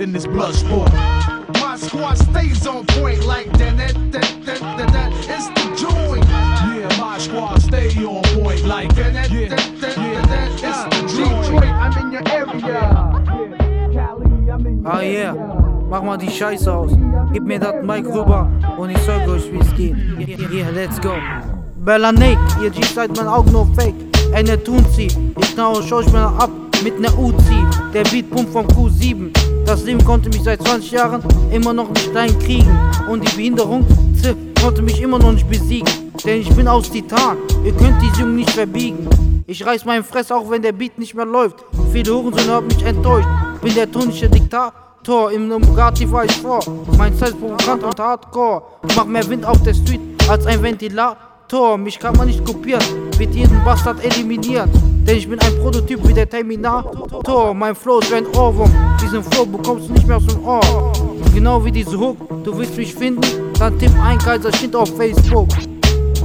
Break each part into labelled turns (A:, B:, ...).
A: in this blood sport.
B: My squad stays on point like that, that, that, that, that, that. It's the joint.
A: Yeah, my squad stay on point like
B: That, that,
A: yeah,
B: that, that,
A: yeah.
B: that, that. It's the Detroit. I'm in your area.
C: Ah yeah, mach mal die Scheiße aus. Gib mir das Mic rüber und ich zeig euch wie's geht. Hier, hier, let's go. Bella Nick, ihr G seid mein Augen nur fake. Ey, ne tun sie. Ich knau schau ich mir ab mit ner Uzi. Der Beat pumpt vom Q7. Das Leben konnte mich seit 20 Jahren immer noch nicht klein kriegen. Und die Behinderung, tch, konnte mich immer noch nicht besiegen. Denn ich bin aus Titan, ihr könnt die Jungen nicht verbiegen. Ich reiß meinen Fress, auch wenn der Beat nicht mehr läuft. Viele Hurensöhne haben mich enttäuscht. Bin der tunische Diktator, im Bugatti fahr ich vor. Mein Zeit ist provokant und hardcore. Mach mehr Wind auf der Street als ein Ventilator. Mich kann man nicht kopieren, wird jeden Bastard eliminiert. Denn ich bin ein Prototyp wie der Terminator. Mein Flow ist ein Ohrwurm. Diesen Flow bekommst du nicht mehr aus dem Ohr. Genau wie diese Hook, du willst mich finden, dann tipp ein Kaiser Shit auf Facebook.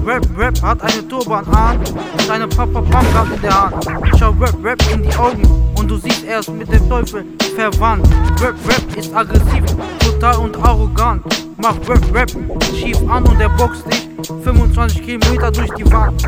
C: Rap, Rap hat eine Turban an und eine Papa Pumpgun in der Hand. Schau Rap, Rap in die Augen und du siehst erst mit dem Teufel verwandt. Rap, Rap ist aggressiv, brutal und arrogant. Mach Rap, Rap schief an und er boxt dich 25 Kilometer durch die Wand.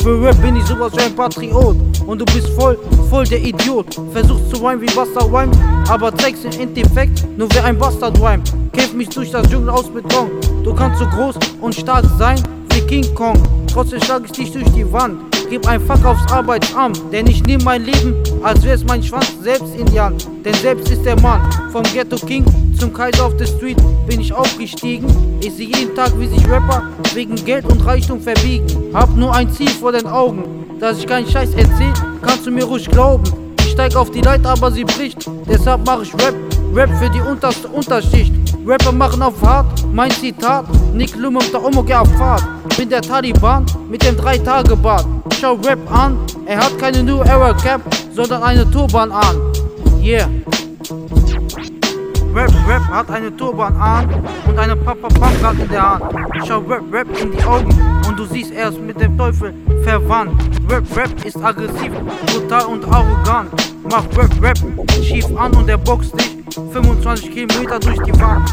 C: Für Rap bin ich sowas wie ein Patriot und du bist voll, voll der Idiot. Versuchst zu rhymen wie Buster Rhyme, aber zeigst im Endeffekt nur wie ein Bastard Rhyme. Kämpf mich durch das Dschungel aus Beton. Du kannst so groß und stark sein wie King Kong. Trotzdem schlag ich dich durch die Wand. Gib ein Fuck aufs Arbeitsamt, denn ich nehm mein Leben, als wär's mein Schwanz selbst in die Hand. Denn selbst ist der Mann, vom Ghetto King zum Kaiser auf der Street bin ich aufgestiegen. Ich sehe jeden Tag, wie sich Rapper wegen Geld und Reichtum verbiegen. Hab nur ein Ziel vor den Augen, dass ich keinen Scheiß erzähl, kannst du mir ruhig glauben. Ich steig auf die Leiter, aber sie bricht, deshalb mach ich Rap, Rap für die unterste Unterschicht. Rapper machen auf hart, mein Zitat, Nick Lume auf der Omoge auf Fahrt. Bin der Taliban mit dem 3-Tage-Bart. Schau Rap an, er hat keine New Era Cap, sondern eine Turban an. Yeah. Rap, Rap hat eine Turban an und eine Papa Pamprat in der Hand. Ich schau Rap, Rap in die Augen und du siehst, er ist mit dem Teufel verwandt. Rap, Rap ist aggressiv, brutal und arrogant. Mach Rap, Rap schief an und er boxt dich 25 Kilometer durch die Wand.